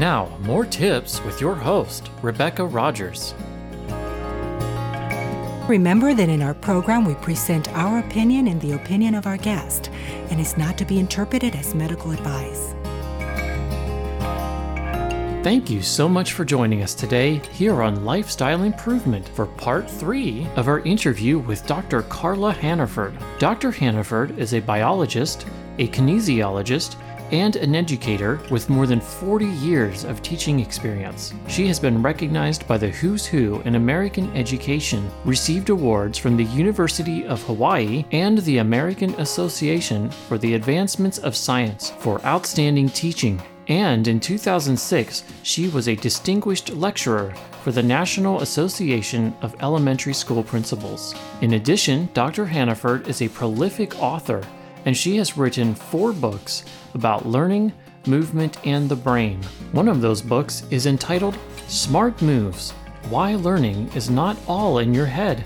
now more tips with your host, Rebecca Rogers. Remember that in our program we present our opinion and the opinion of our guest, and is not to be interpreted as medical advice. Thank you so much for joining us today here on Lifestyle Improvement for part three of our interview with Dr. Carla Hannaford. Dr. Hannaford is a biologist, a kinesiologist, and an educator with more than 40 years of teaching experience. She has been recognized by the Who's Who in American Education, received awards from the University of Hawaii and the American Association for the Advancements of Science for outstanding teaching and in 2006, she was a distinguished lecturer for the National Association of Elementary School Principals. In addition, Dr. Hannaford is a prolific author, and she has written four books about learning, movement, and the brain. One of those books is entitled Smart Moves Why Learning is Not All in Your Head.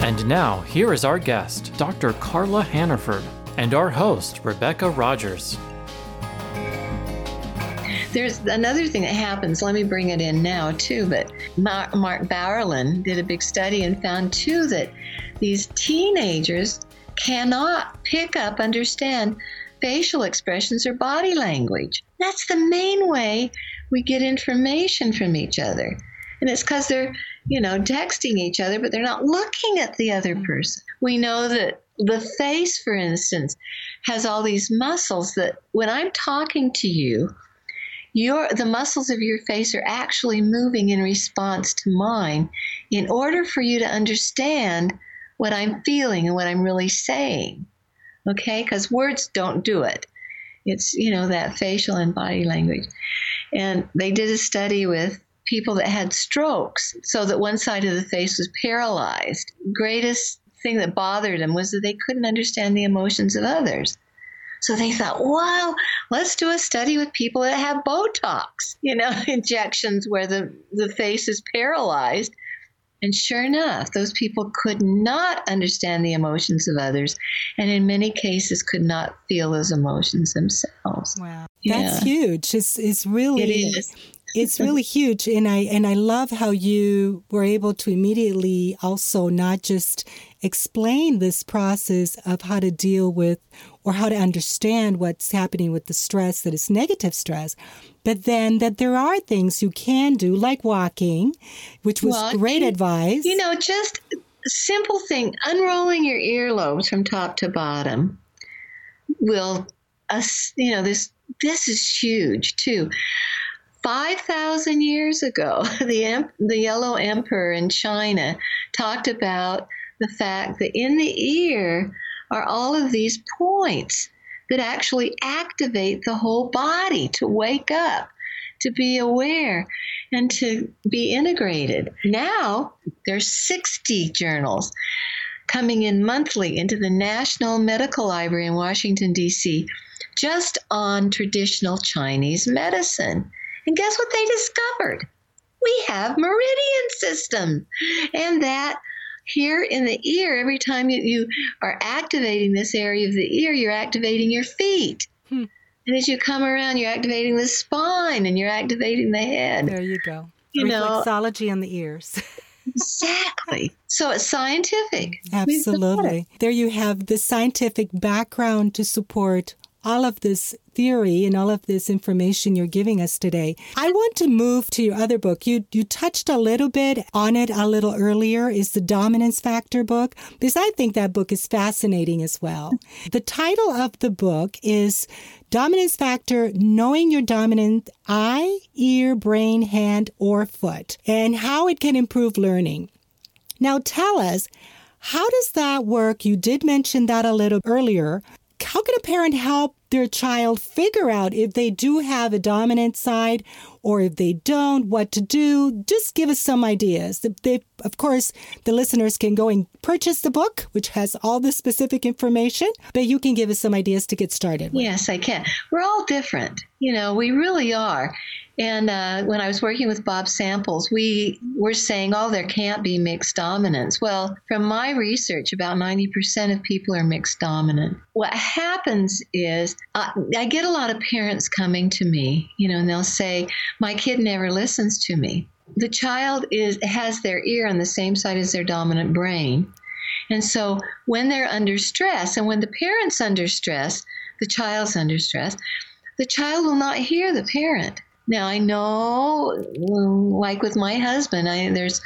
And now, here is our guest, Dr. Carla Hannaford, and our host, Rebecca Rogers. There's another thing that happens. Let me bring it in now, too. But Mark, Bauerlein did a big study and found, too, that these teenagers cannot pick up, understand facial expressions or body language. That's the main way we get information from each other. And it's because they're, you know, texting each other, but they're not looking at the other mm-hmm. person. We know that the face, for instance, has all these muscles that when I'm talking to you, your the muscles of your face are actually moving in response to mine in order for you to understand what I'm feeling and what I'm really saying. Okay? Because words don't do it. It's, you know, that facial and body language. And they did a study with people that had strokes so that one side of the face was paralyzed. Greatest thing that bothered them was that they couldn't understand the emotions of others. So they thought, wow, let's do a study with people that have Botox, you know, injections where the, the face is paralyzed. And sure enough, those people could not understand the emotions of others, and in many cases could not feel those emotions themselves. Wow, yeah. that's huge. It's, it's really it is. it's really huge, and I and I love how you were able to immediately also not just explain this process of how to deal with or how to understand what's happening with the stress that is negative stress, but then that there are things you can do, like walking, which was well, great you, advice. You know, just simple thing, unrolling your earlobes from top to bottom will, us you know, this this is huge too. 5,000 years ago, the, the Yellow Emperor in China talked about the fact that in the ear are all of these points that actually activate the whole body to wake up, to be aware, and to be integrated. Now, there's 60 journals coming in monthly into the National Medical Library in Washington, D.C., just on traditional Chinese medicine. And guess what they discovered? We have meridian system. And that here in the ear, every time you, you are activating this area of the ear, you're activating your feet. Hmm. And as you come around, you're activating the spine and you're activating the head. There you go. You Reflexology know, on the ears. exactly. So it's scientific. Absolutely. There you have the scientific background to support all of this theory and all of this information you're giving us today. I want to move to your other book. You you touched a little bit on it a little earlier is the dominance factor book because I think that book is fascinating as well. The title of the book is Dominance Factor Knowing Your Dominant Eye, Ear, Brain, Hand, or Foot and how it can improve learning. Now tell us how does that work? You did mention that a little earlier. How can a parent help their child figure out if they do have a dominant side or if they don't, what to do. Just give us some ideas. They, of course, the listeners can go and purchase the book, which has all the specific information, but you can give us some ideas to get started. With. Yes, I can. We're all different. You know, we really are. And uh, when I was working with Bob Samples, we were saying, oh, there can't be mixed dominance. Well, from my research, about 90% of people are mixed dominant. What happens is uh, I get a lot of parents coming to me, you know, and they'll say, "My kid never listens to me." The child is has their ear on the same side as their dominant brain. And so when they're under stress and when the parent's under stress, the child's under stress, the child will not hear the parent. Now I know, mm, like with my husband, I there's,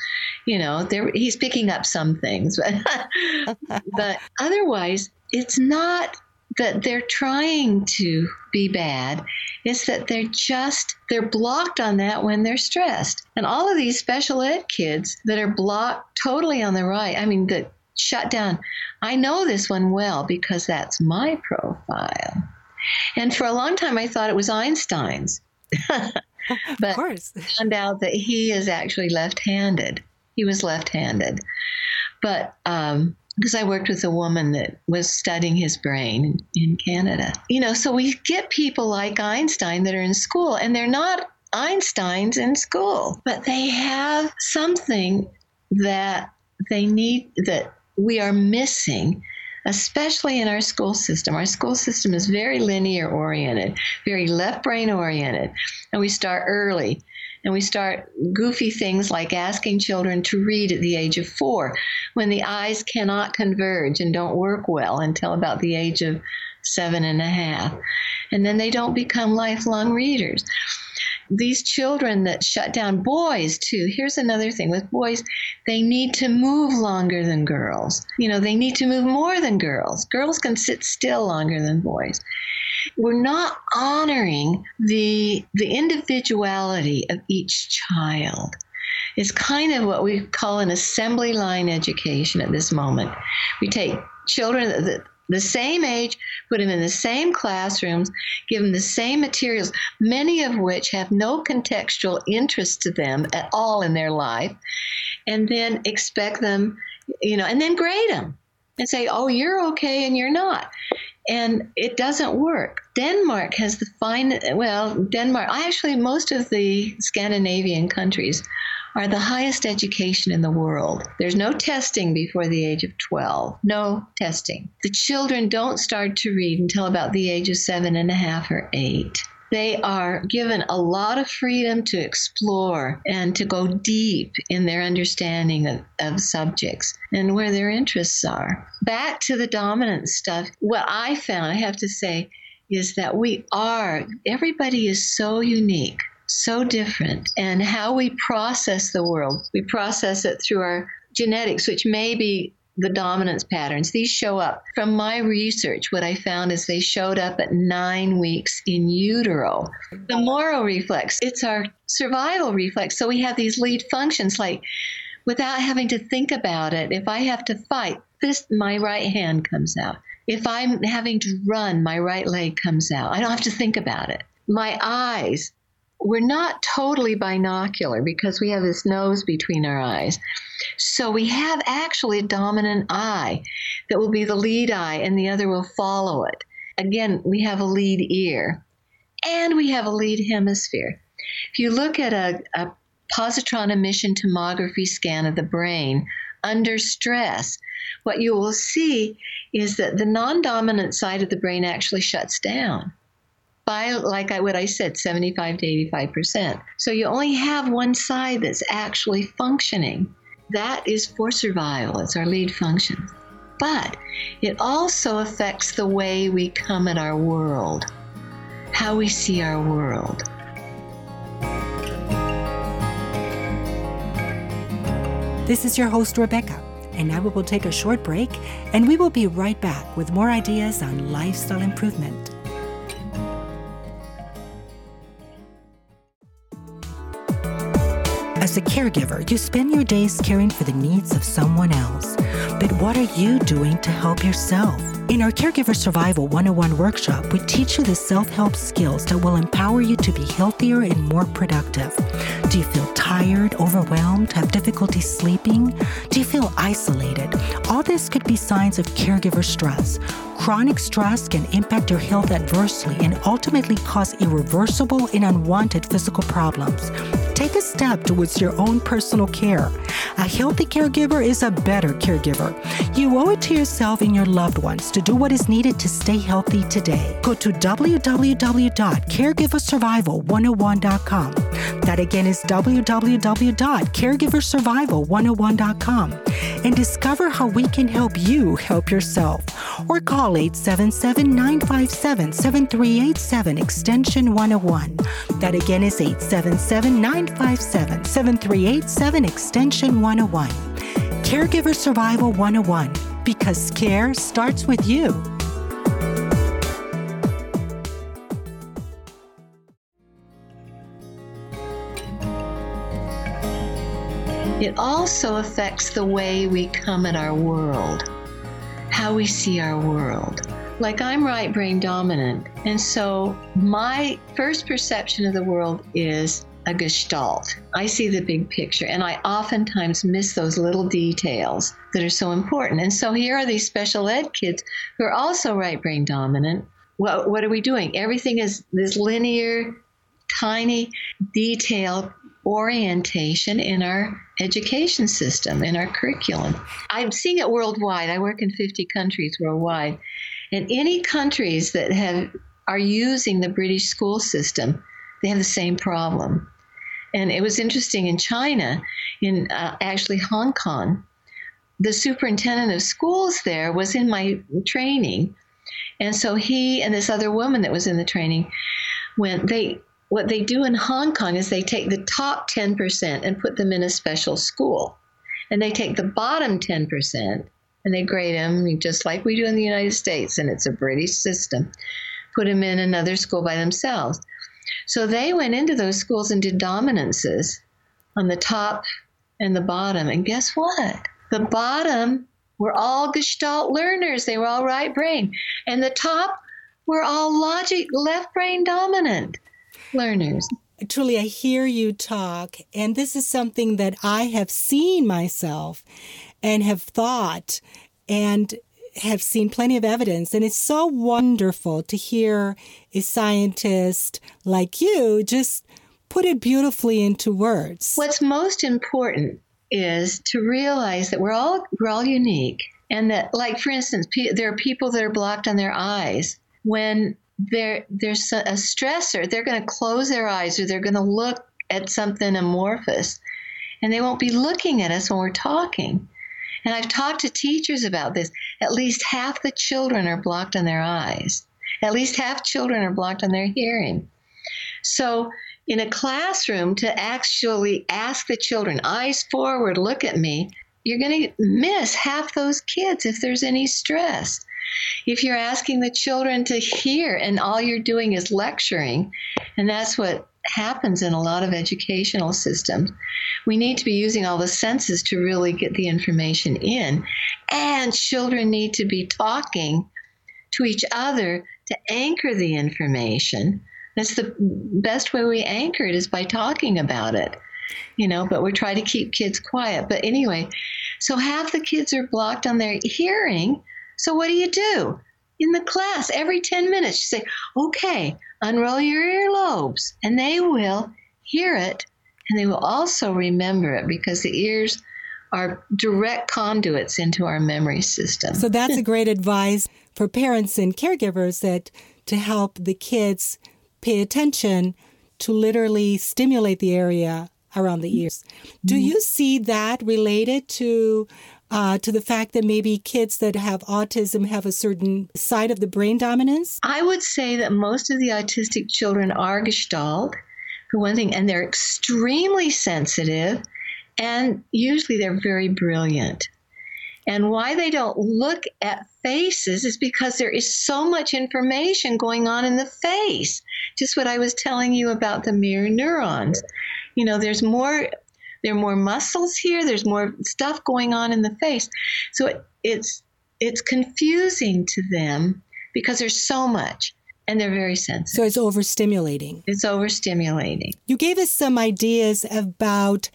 you know, there he's picking up some things, but but otherwise, it's not that they're trying to be bad. It's that they're just they're blocked on that when they're stressed. And all of these special ed kids that are blocked totally on the right. I mean, that shut down. I know this one well because that's my profile. And for a long time, I thought it was Einstein's. but of course. found out that he is actually left-handed. He was left-handed, but um, because I worked with a woman that was studying his brain in Canada, you know, so we get people like Einstein that are in school, and they're not Einsteins in school, but they have something that they need that we are missing especially in our school system. Our school system is very linear oriented, very left brain oriented, and we start early. And we start goofy things like asking children to read at the age of four when the eyes cannot converge and don't work well until about the age of seven and a half. And then they don't become lifelong readers these children that shut down boys too. Here's another thing. With boys they need to move longer than girls. You know they need to move more than girls. Girls can sit still longer than boys. We're not honoring the the individuality of each child. It's kind of what we call an assembly line education at this moment. We take children that the same age, put them in the same classrooms, give them the same materials, many of which have no contextual interest to them at all in their life, and then expect them, you know, and then grade them and say, oh, you're okay and you're not. And it doesn't work. Denmark has the fine, well, Denmark, I actually, most of the Scandinavian countries are the highest education in the world. There's no testing before the age of 12. No testing. The children don't start to read until about the age of seven and a half or eight. They are given a lot of freedom to explore and to go deep in their understanding of, of subjects and where their interests are. Back to the dominant stuff, what I found, I have to say, is that we are, everybody is so unique so different. And how we process the world, we process it through our genetics, which may be the dominance patterns. These show up. From my research, what I found is they showed up at nine weeks in utero. The Moro reflex, it's our survival reflex. So we have these lead functions like without having to think about it. If I have to fight, this my right hand comes out. If I'm having to run, my right leg comes out. I don't have to think about it. My eyes, we're not totally binocular because we have this nose between our eyes. So we have actually a dominant eye that will be the lead eye and the other will follow it. Again, we have a lead ear and we have a lead hemisphere. If you look at a, a positron emission tomography scan of the brain under stress, what you will see is that the non dominant side of the brain actually shuts down by, like I, what I said, 75 to 85%. So you only have one side that's actually functioning. That is for survival, it's our lead function. But it also affects the way we come at our world, how we see our world. This is your host, Rebecca, and now we will take a short break and we will be right back with more ideas on lifestyle improvement. As a caregiver, you spend your days caring for the needs of someone else. But what are you doing to help yourself? In our Caregiver Survival 101 workshop, we teach you the self help skills that will empower you to be healthier and more productive. Do you feel tired, overwhelmed, have difficulty sleeping? Do you feel isolated? All this could be signs of caregiver stress chronic stress can impact your health adversely and ultimately cause irreversible and unwanted physical problems. Take a step towards your own personal care. A healthy caregiver is a better caregiver. You owe it to yourself and your loved ones to do what is needed to stay healthy today. Go to www.caregiversurvival101.com. That again is www.caregiversurvival101.com and discover how we can help you help yourself. Or call 877 957 7387 extension 101. That again is 877 957 7387 extension 101. Caregiver Survival 101 because care starts with you. It also affects the way we come at our world, how we see our world. Like I'm right brain dominant, and so my first perception of the world is a gestalt. I see the big picture, and I oftentimes miss those little details that are so important. And so here are these special ed kids who are also right brain dominant. What, what are we doing? Everything is this linear, tiny detail orientation in our education system, in our curriculum. I'm seeing it worldwide. I work in 50 countries worldwide. And any countries that have are using the British school system, they have the same problem. And it was interesting in China, in uh, actually Hong Kong, the superintendent of schools there was in my training. And so he and this other woman that was in the training went, they what they do in Hong Kong is they take the top 10% and put them in a special school. And they take the bottom 10% and they grade them just like we do in the United States, and it's a British system, put them in another school by themselves. So they went into those schools and did dominances on the top and the bottom. And guess what? The bottom were all Gestalt learners, they were all right brain. And the top were all logic, left brain dominant learners. Truly, I hear you talk, and this is something that I have seen myself and have thought and have seen plenty of evidence. And it's so wonderful to hear a scientist like you just put it beautifully into words. What's most important is to realize that we're all we're all unique and that like for instance there are people that are blocked on their eyes when there there's a stressor, they're going to close their eyes or they're going to look at something amorphous, and they won't be looking at us when we're talking. And I've talked to teachers about this. At least half the children are blocked on their eyes. At least half children are blocked on their hearing. So, in a classroom, to actually ask the children, eyes forward, look at me, you're going to miss half those kids if there's any stress. If you're asking the children to hear and all you're doing is lecturing, and that's what happens in a lot of educational systems, we need to be using all the senses to really get the information in. And children need to be talking to each other to anchor the information. That's the best way we anchor it is by talking about it, you know, but we try to keep kids quiet. But anyway, so half the kids are blocked on their hearing so what do you do? In the class, every 10 minutes, you say, okay, unroll your earlobes, and they will hear it and they will also remember it because the ears are direct conduits into our memory system. So that's a great advice for parents and caregivers that to help the kids pay attention to literally stimulate the area around the ears. Do mm-hmm. you see that related to uh, to the fact that maybe kids that have autism have a certain side of the brain dominance? I would say that most of the autistic children are gestalt, for one thing, and they're extremely sensitive, and usually they're very brilliant. And why they don't look at faces is because there is so much information going on in the face. Just what I was telling you about the mirror neurons. You know, there's more there are more muscles here. There's more stuff going on in the face. So it, it's it's confusing to them because there's so much and they're very sensitive. So it's overstimulating. It's overstimulating. You gave us some ideas about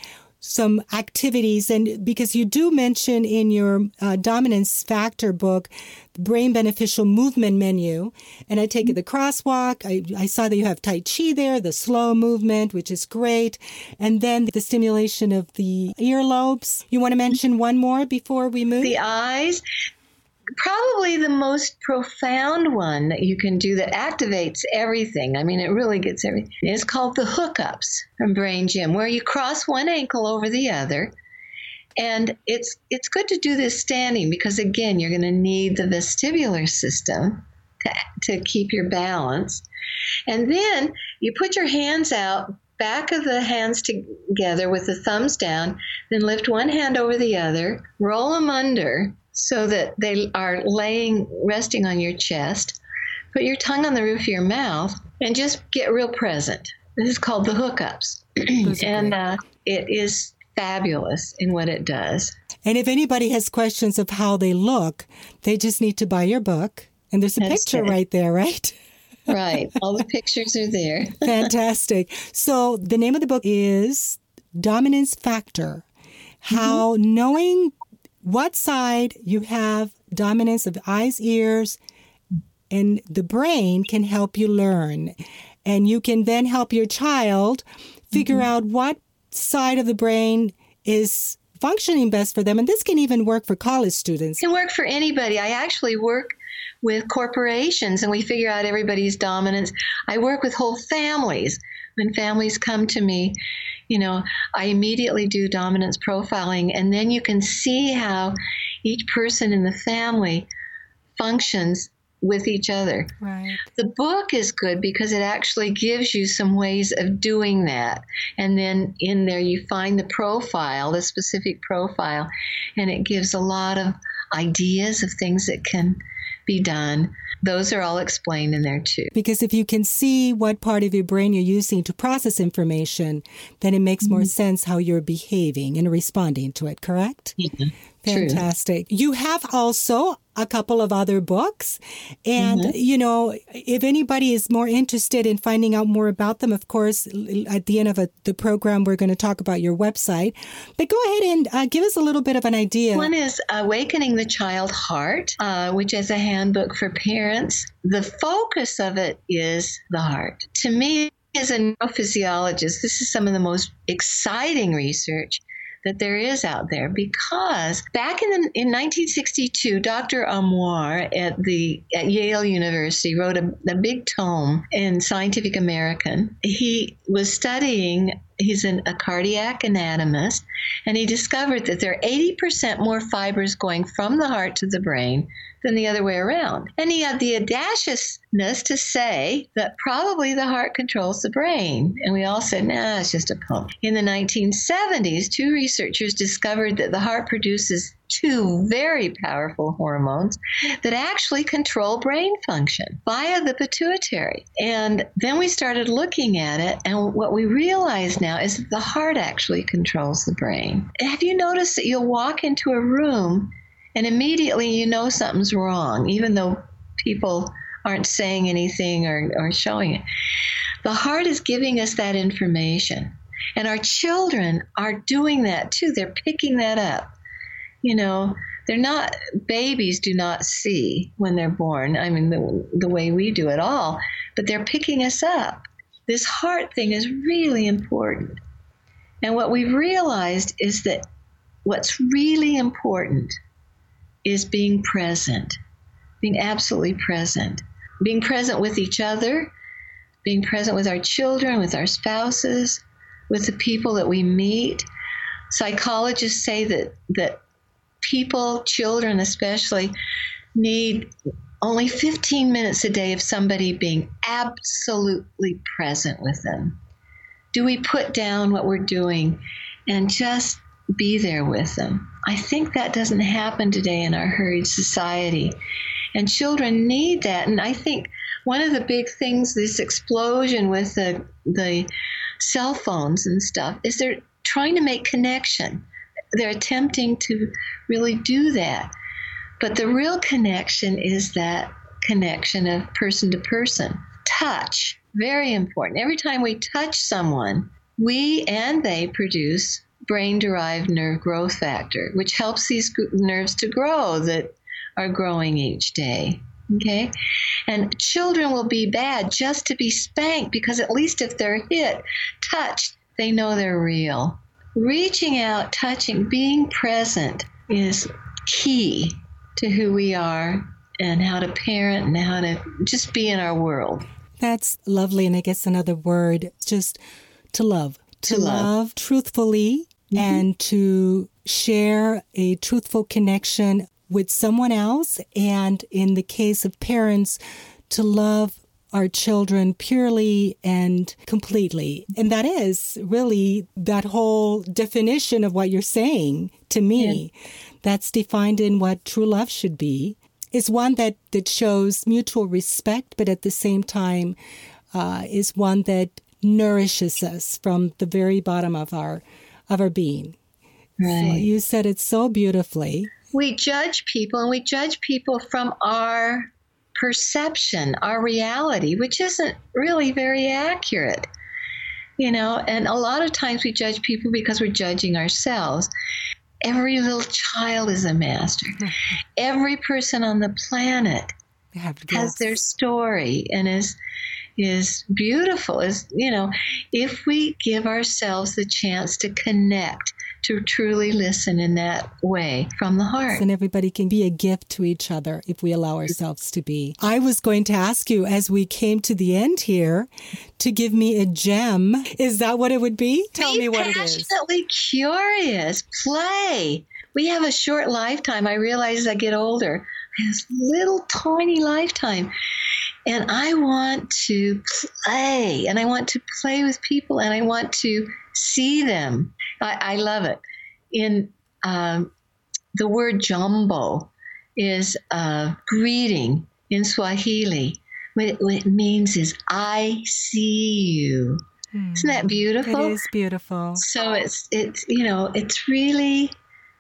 some activities. And because you do mention in your uh, dominance factor book, brain beneficial movement menu, and I take it the cross crawl. I, I saw that you have Tai Chi there, the slow movement, which is great. And then the stimulation of the earlobes. You want to mention one more before we move? The eyes probably the most profound one that you can do that activates everything. I mean, it really gets everything. It's called the hookups from Brain Gym, where you cross one ankle over the other. And it's it's good to do this standing because again, you're going to need the vestibular system to, to keep your balance. And then you put your hands out, back of the hands together with the thumbs down, then lift one hand over the other, roll them under, so that they are laying, resting on your chest. Put your tongue on the roof of your mouth and just get real present. This is called the hookups. and uh, it is fabulous in what it does. And if anybody has questions of how they look, they just need to buy your book. And there's a That's picture it. right there, right? right. All the pictures are there. Fantastic. So the name of the book is Dominance Factor How mm-hmm. Knowing what side you have dominance of eyes, ears, and the brain can help you learn. And you can then help your child figure mm-hmm. out what side of the brain is functioning best for them. And this can even work for college students. It can work for anybody. I actually work with corporations and we figure out everybody's dominance. I work with whole families. When families come to me you know, I immediately do dominance profiling, and then you can see how each person in the family functions with each other. Right. The book is good because it actually gives you some ways of doing that. And then in there you find the profile, the specific profile, and it gives a lot of ideas of things that can be done those are all explained in there too. Because if you can see what part of your brain you're using to process information, then it makes more mm-hmm. sense how you're behaving and responding to it, correct? Yeah. Fantastic. True. You have also a couple of other books. And, mm-hmm. you know, if anybody is more interested in finding out more about them, of course, at the end of a, the program, we're going to talk about your website. But go ahead and uh, give us a little bit of an idea. One is Awakening the Child Heart, uh, which is a handbook for parents. The focus of it is the heart. To me, as a neurophysiologist, this is some of the most exciting research that there is out there because back in, the, in 1962, Dr. Amoir at the at Yale University wrote a, a big tome in Scientific American. He was studying he's an, a cardiac anatomist, and he discovered that there are 80% more fibers going from the heart to the brain than the other way around. And he had the audaciousness to say that probably the heart controls the brain. And we all said, nah, it's just a pump. In the 1970s, two researchers discovered that the heart produces two very powerful hormones that actually control brain function via the pituitary. And then we started looking at it, and what we realize now is that the heart actually controls the brain. Have you noticed that you'll walk into a room and immediately you know something's wrong, even though people aren't saying anything or, or showing it. The heart is giving us that information. And our children are doing that too. They're picking that up. You know, they're not, babies do not see when they're born. I mean, the, the way we do it all, but they're picking us up. This heart thing is really important. And what we've realized is that what's really important is being present, being absolutely present, being present with each other, being present with our children, with our spouses, with the people that we meet. Psychologists say that that people, children especially, need only 15 minutes a day of somebody being absolutely present with them. Do we put down what we're doing and just be there with them? I think that doesn't happen today in our hurried society. And children need that. And I think one of the big things, this explosion with the, the cell phones and stuff, is they're trying to make connection. They're attempting to really do that. But the real connection is that connection of person to person. Touch, very important. Every time we touch someone, we and they produce brain derived nerve growth factor, which helps these nerves to grow that are growing each day. Okay? And children will be bad just to be spanked because at least if they're hit, touched, they know they're real. Reaching out, touching, being present is key to who we are and how to parent and how to just be in our world. That's lovely. And I guess another word, just to love. To, to love. love. truthfully mm-hmm. and to share a truthful connection with someone else. And in the case of parents, to love our children purely and completely. And that is really that whole definition of what you're saying to me. Yeah. That's defined in what true love should be. Is one that, that shows mutual respect, but at the same time uh, is one that nourishes us from the very bottom of our of our being. Right. So you said it so beautifully. We judge people and we judge people from our perception, our reality, which isn't really very accurate. You know, and a lot of times we judge people because we're judging ourselves. Every little child is a master. Every person on the planet has their story and is is beautiful is you know if we give ourselves the chance to connect to truly listen in that way from the heart. And everybody can be a gift to each other if we allow ourselves to be. I was going to ask you as we came to the end here to give me a gem. Is that what it would be? Tell be me what it is. Passionately curious. Play. We have a short lifetime. I realize as I get older. This little tiny lifetime. And I want to play and I want to play with people and I want to see them. I, I love it. In um, the word jambo is a greeting in Swahili. What it, what it means is I see you. Mm. Isn't that beautiful? It is beautiful. So it's it's you know it's really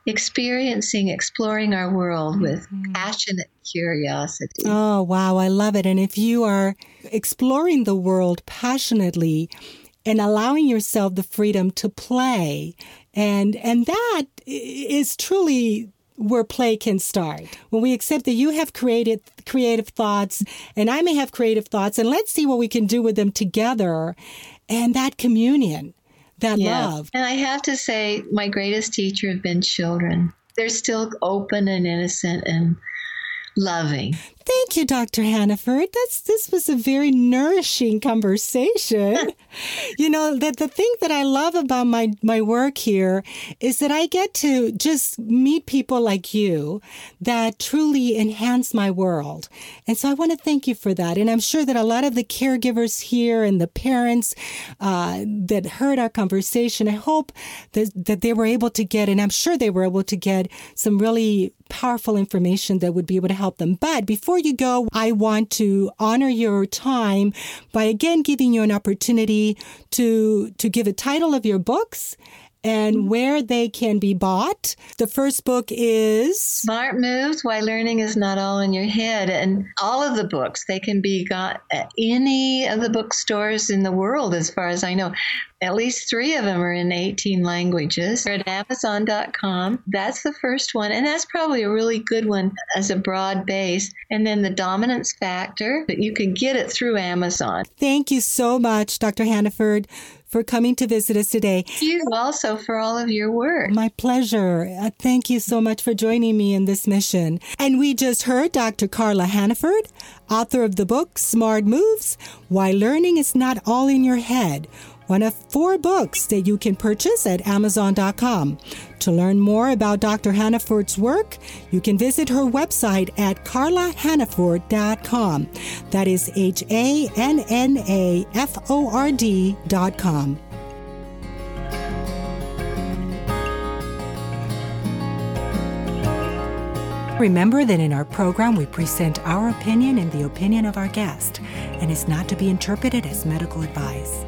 experiencing, exploring our world with mm-hmm. passionate curiosity. Oh, wow. I love it. And if you are exploring the world passionately, and allowing yourself the freedom to play. And, and that is truly where play can start. When we accept that you have created creative thoughts and I may have creative thoughts and let's see what we can do with them together and that communion, that yeah. love. And I have to say my greatest teacher have been children. They're still open and innocent and loving. Thank you, Dr. Hannaford. That's this was a very nourishing conversation. you know, that the thing that I love about my my work here is that I get to just meet people like you that truly enhance my world. And so I want to thank you for that. And I'm sure that a lot of the caregivers here and the parents uh, that heard our conversation, I hope that, that they were able to get, and I'm sure they were able to get some really powerful information that would be able to help them. But before you go, I want to honor your time by again giving you an opportunity to, to give a title of your books and mm-hmm. where they can be bought. The first book is Smart Moves Why Learning is Not All in Your Head. And all of the books, they can be got at any of the bookstores in the world, as far as I know. At least three of them are in 18 languages. They're at Amazon.com. That's the first one. And that's probably a really good one as a broad base. And then the dominance factor, but you can get it through Amazon. Thank you so much, Dr. Hannaford for coming to visit us today. Thank you also for all of your work. My pleasure. Uh, thank you so much for joining me in this mission. And we just heard Dr. Carla Hannaford, author of the book Smart Moves Why Learning is Not All in Your Head one of four books that you can purchase at Amazon.com. To learn more about Dr. Hannaford's work, you can visit her website at carlahannaford.com. That is H A N N A F O R D.com. Remember that in our program we present our opinion and the opinion of our guest, and is not to be interpreted as medical advice.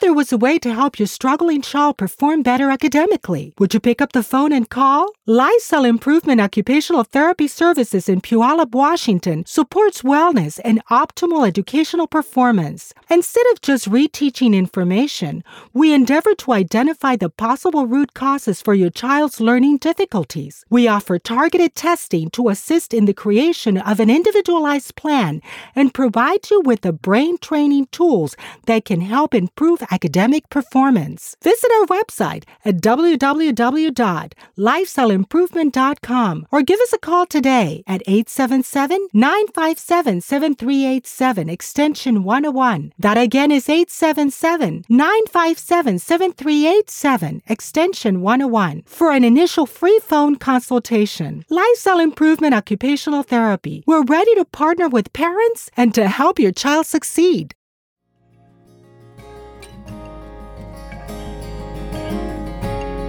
There was a way to help your struggling child perform better academically, would you pick up the phone and call? Lifestyle Improvement Occupational Therapy Services in Puyallup, Washington supports wellness and optimal educational performance. Instead of just reteaching information, we endeavor to identify the possible root causes for your child's learning difficulties. We offer targeted testing to assist in the creation of an individualized plan and provide you with the brain training tools that can help improve academic performance. Visit our website at www.lifestyleimprovement.com or give us a call today at 877 957 7387 extension 101. That again is 877 957 7387 extension 101 for an initial free phone consultation. Lifestyle Improvement Occupational Therapy. We're ready to partner with parents and to help your child succeed.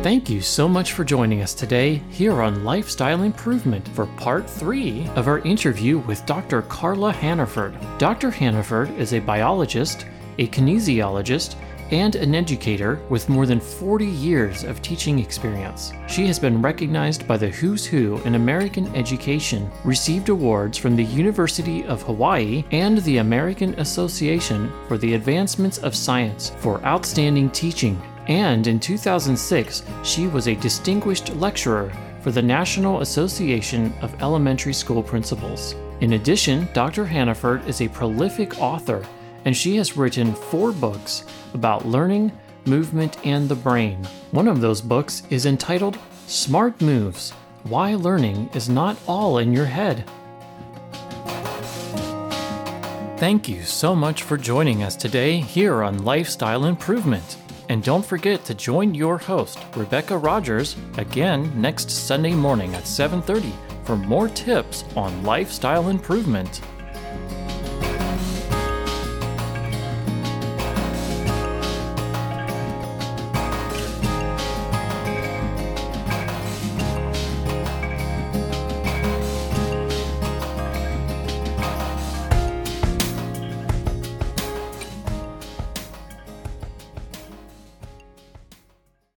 Thank you so much for joining us today here on Lifestyle Improvement for part three of our interview with Dr. Carla Hannaford. Dr. Hannaford is a biologist, a kinesiologist, and an educator with more than 40 years of teaching experience. She has been recognized by the Who's Who in American Education, received awards from the University of Hawaii and the American Association for the Advancements of Science for outstanding teaching and in 2006, she was a distinguished lecturer for the National Association of Elementary School Principals. In addition, Dr. Hannaford is a prolific author, and she has written four books about learning, movement, and the brain. One of those books is entitled Smart Moves Why Learning is Not All in Your Head. Thank you so much for joining us today here on Lifestyle Improvement. And don't forget to join your host, Rebecca Rogers, again next Sunday morning at 7:30 for more tips on lifestyle improvement.